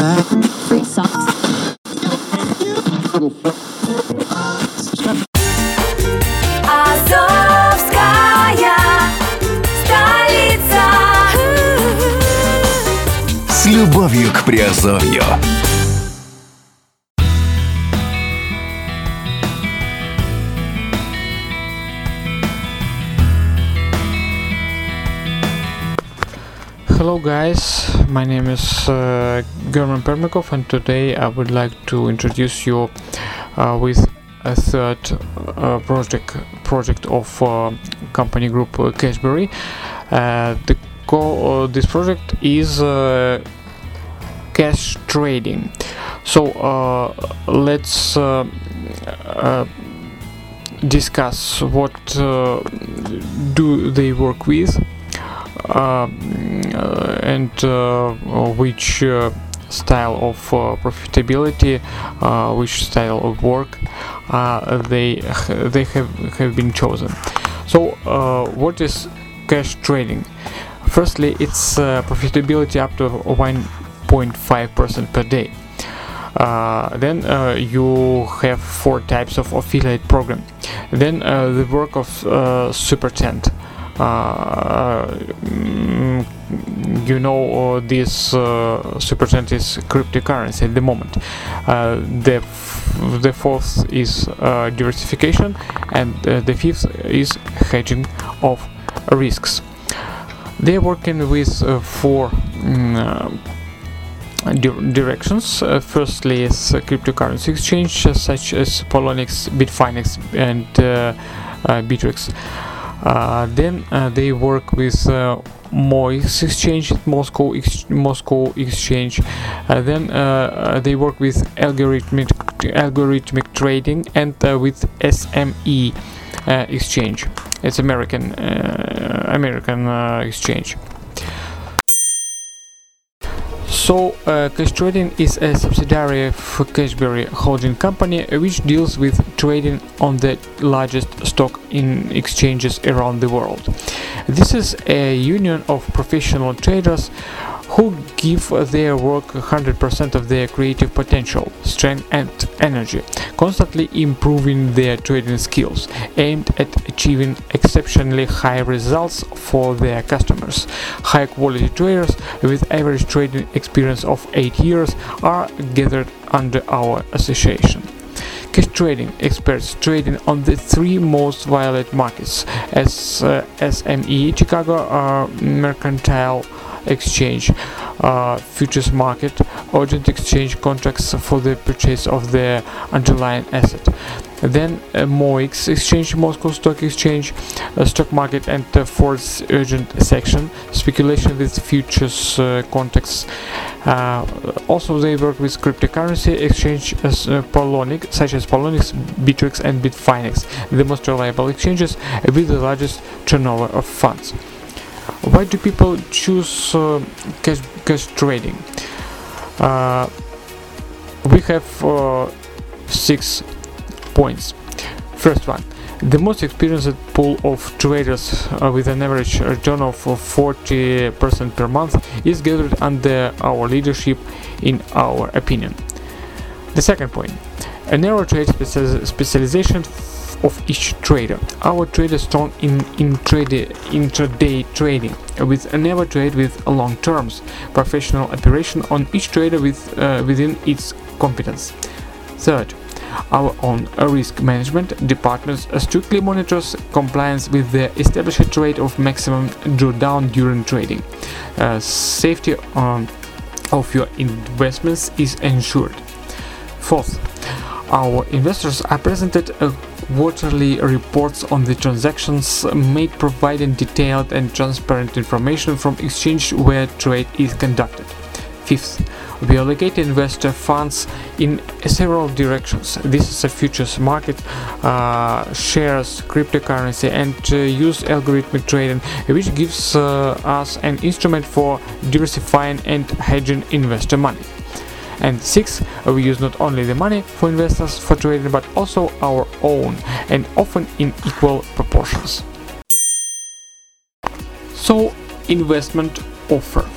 Free socks. Азовская столица. С любовью к Приазовью. Hello guys, my name is uh, German Permikov and today I would like to introduce you uh, with a third uh, project project of uh, company group uh, Cashbery. Uh, the co- this project is cash trading. So let's discuss what do they work with and uh, which uh, style of uh, profitability, uh, which style of work uh, they they have have been chosen. So, uh, what is cash trading? Firstly, it's uh, profitability up to 1.5% per day. Uh, then uh, you have four types of affiliate program. Then uh, the work of uh, super tent. Uh, mm, you know uh, this uh, super tent is cryptocurrency at the moment. The f- the fourth is diversification, and the fifth is hedging of risks. They're working with uh, four. mm, uh, di- directions. Uh, firstly, is cryptocurrency exchange such as Poloniex, Bitfinex, and uh. Uh, then uh, they work with uh, MOEX exchange, Moscow ex- Moscow exchange. Uh, then uh, they work with algorithmic algorithmic trading and uh, with SME exchange. It's American American exchange. So, uh, Cash Trading is a subsidiary of Cashbery Holding Company, which deals with trading on the largest stock in exchanges around the world. This is a union of professional traders who give their work 100% of their creative potential, strength, and energy, constantly improving their trading skills, aimed at achieving exceptionally high results for their customers. High quality traders with average trading experience of 8 years are gathered under our association. Cash trading experts trading on the three most violent markets as uh, SME Chicago uh, Mercantile Exchange uh, futures market urgent exchange contracts for the purchase of the underlying asset. Then uh, MOEX exchange Moscow Stock Exchange uh, stock market and the fourth urgent section speculation with futures uh, contracts. Uh, also they work with cryptocurrency exchange as uh, Poloniex, such as Poloniex, Bittrex and Bitfinex the most reliable exchanges with the largest turnover of funds why do people choose uh, cash, cash trading? Uh, we have uh, six points. First one the most experienced pool of traders uh, with an average return of uh, 40% per month is gathered under our leadership in our opinion. The second point a narrow trade specia- specialization of each trader. Our traders strong in, in trade, intraday trading with never trade with long terms. Professional operation on each trader with uh, within its competence. Third, our own risk management department strictly monitors compliance with the established rate of maximum drawdown during trading. Uh, safety um, of your investments is ensured. Fourth, our investors are presented uh, quarterly reports on the transactions made providing detailed and transparent information from exchange where trade is conducted. Fifth, we allocate investor funds in several directions. This is a futures market, uh, shares, cryptocurrency, and uh, use algorithmic trading, which gives uh, us an instrument for diversifying and hedging investor money. And six, we use not only the money for investors for trading, but also our own, and often in equal proportions. So, investment offer.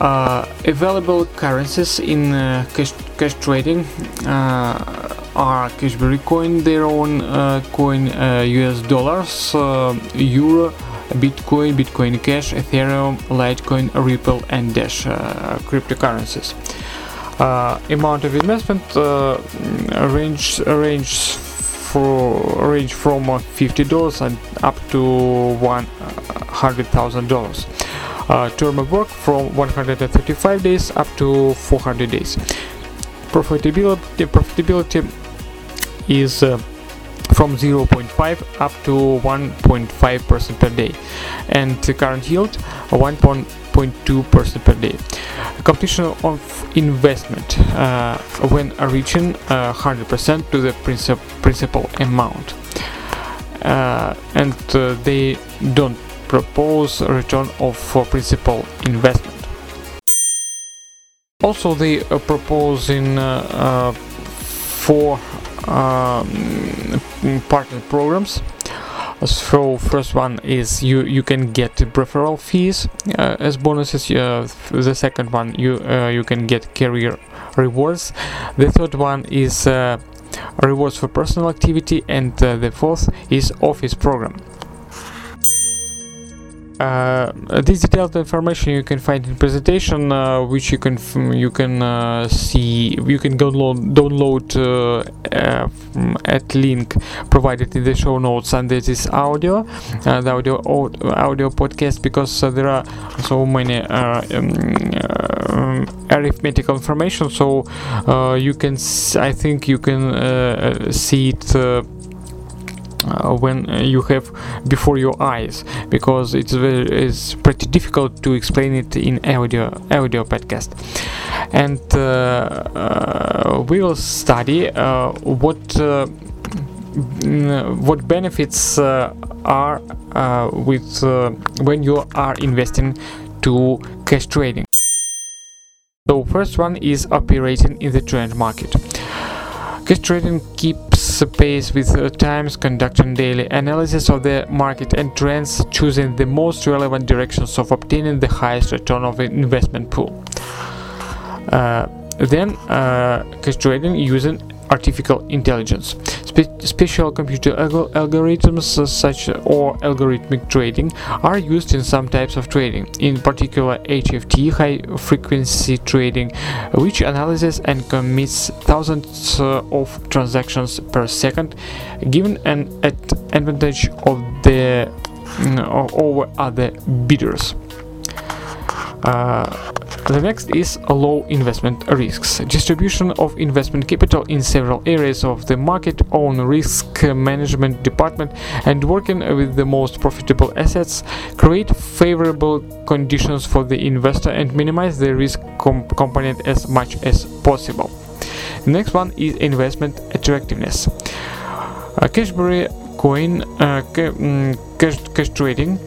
Uh, available currencies in uh, cash, cash trading uh, are Cashbery Coin, their own uh, coin, uh, US dollars, uh, Euro, Bitcoin, Bitcoin Cash, Ethereum, Litecoin, Ripple, and Dash uh, cryptocurrencies. Uh, amount of investment uh, range range for range from uh, fifty dollars and up to one hundred thousand dollars. Term of work from 135 days up to 400 days. Profitability profitability is from 0.5 up to 1.5 percent per day, and the current yield 1.2 percent per day. Completion of investment uh, when reaching uh, 100% to the princip- principal amount, uh, and uh, they don't propose return of uh, principal investment. Also, they uh, propose in four um, partner programs. So first one is you you can get referral fees uh, as bonuses. Uh, the second one you uh, you can get career rewards. The third one is uh, rewards for personal activity, and uh, the fourth is office program. Uh, this detailed information you can find in presentation, uh, which you can you can uh, see you can download download uh, uh, at link provided in the show notes under this audio, uh, the audio audio podcast, because there are so many um, arithmetical information. So you can I think you can see it. Uh, when uh, you have before your eyes because it's very it's pretty difficult to explain it in audio audio podcast. And uh, uh, we will study what what benefits are with when you are investing to cash trading. So first one is operating in the trend market. Cash trading keeps pace with uh, times, conducting daily analysis of the market and trends, choosing the most relevant directions of obtaining the highest return of investment pool. Uh, then, uh, trading using artificial intelligence. Spe- special computer algo- algorithms uh, such or algorithmic trading are used in some types of trading, in particular HFT, high frequency trading, which analyzes and commits thousands uh, of transactions per second, given an ad- advantage of the o- over other bidders. Uh, the next is low investment risks. Distribution of investment capital in several areas of the market, own risk management department, and working with the most profitable assets create favorable conditions for the investor and minimize the risk com- component as much as possible. Next one is investment attractiveness. Uh, Cashbery coin uh, ca- mm, cash, cash trading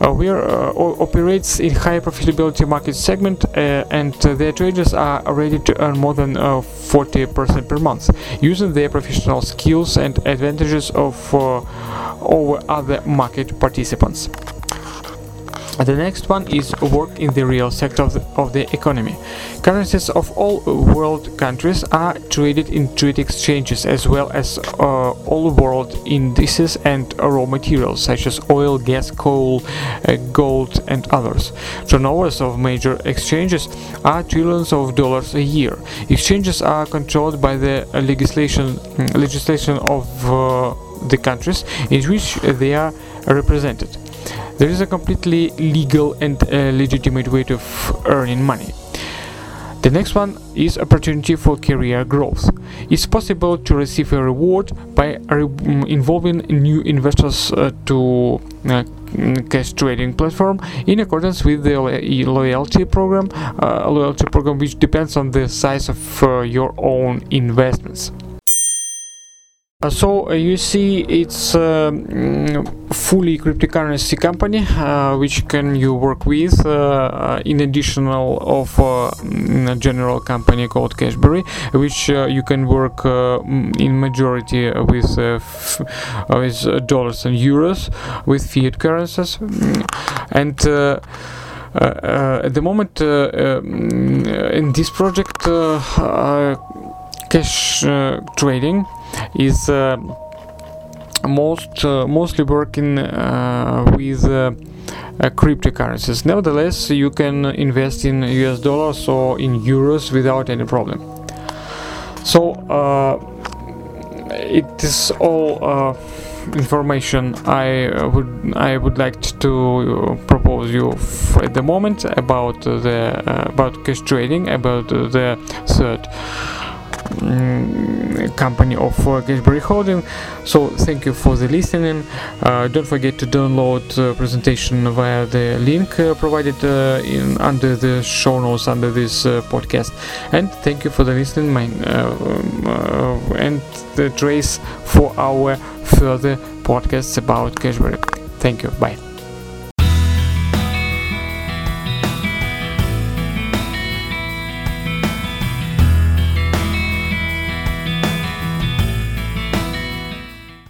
uh, where uh, operates in high profitability market segment uh, and their traders are ready to earn more than uh, 40% per month. Using their professional skills and advantages of over other market participants the next one is work in the real sector of the, of the economy. Currencies of all world countries are traded in trade exchanges as well as uh, all world indices and raw materials such as oil, gas, coal, uh, gold, and others. Turnovers of major exchanges are trillions of dollars a year. Exchanges are controlled by the legislation legislation of uh, the countries in which they are represented. There is a completely legal and uh, legitimate way of earning money. The next one is opportunity for career growth. It's possible to receive a reward by re- mm, involving new investors uh, to uh, mm, cash trading platform in accordance with the loyalty program, uh, loyalty program which depends on the size of uh, your own investments. Uh, so uh, you see it's uh, mm, fully cryptocurrency company which can you work with in additional of mm, a general company called Cashbery which you can work mm, in majority with with dollars and euros with fiat currencies. And uh, uh, at the moment, uh, um, in this project, cash trading is uh, most uh, mostly working uh, with cryptocurrencies. Nevertheless, you can invest in US dollars or in euros without any problem. So it is all information I would I would like to propose you at the moment about the uh, about cash trading about the third mm, company of uh, Cashbery Holding. So thank you for the listening. Uh, don't forget to download the presentation via the link uh, provided uh, in under the show notes under this uh, podcast. And thank you for the listening. My, uh, uh, and the trace for our further podcasts about Cashbery. Thank you. Bye.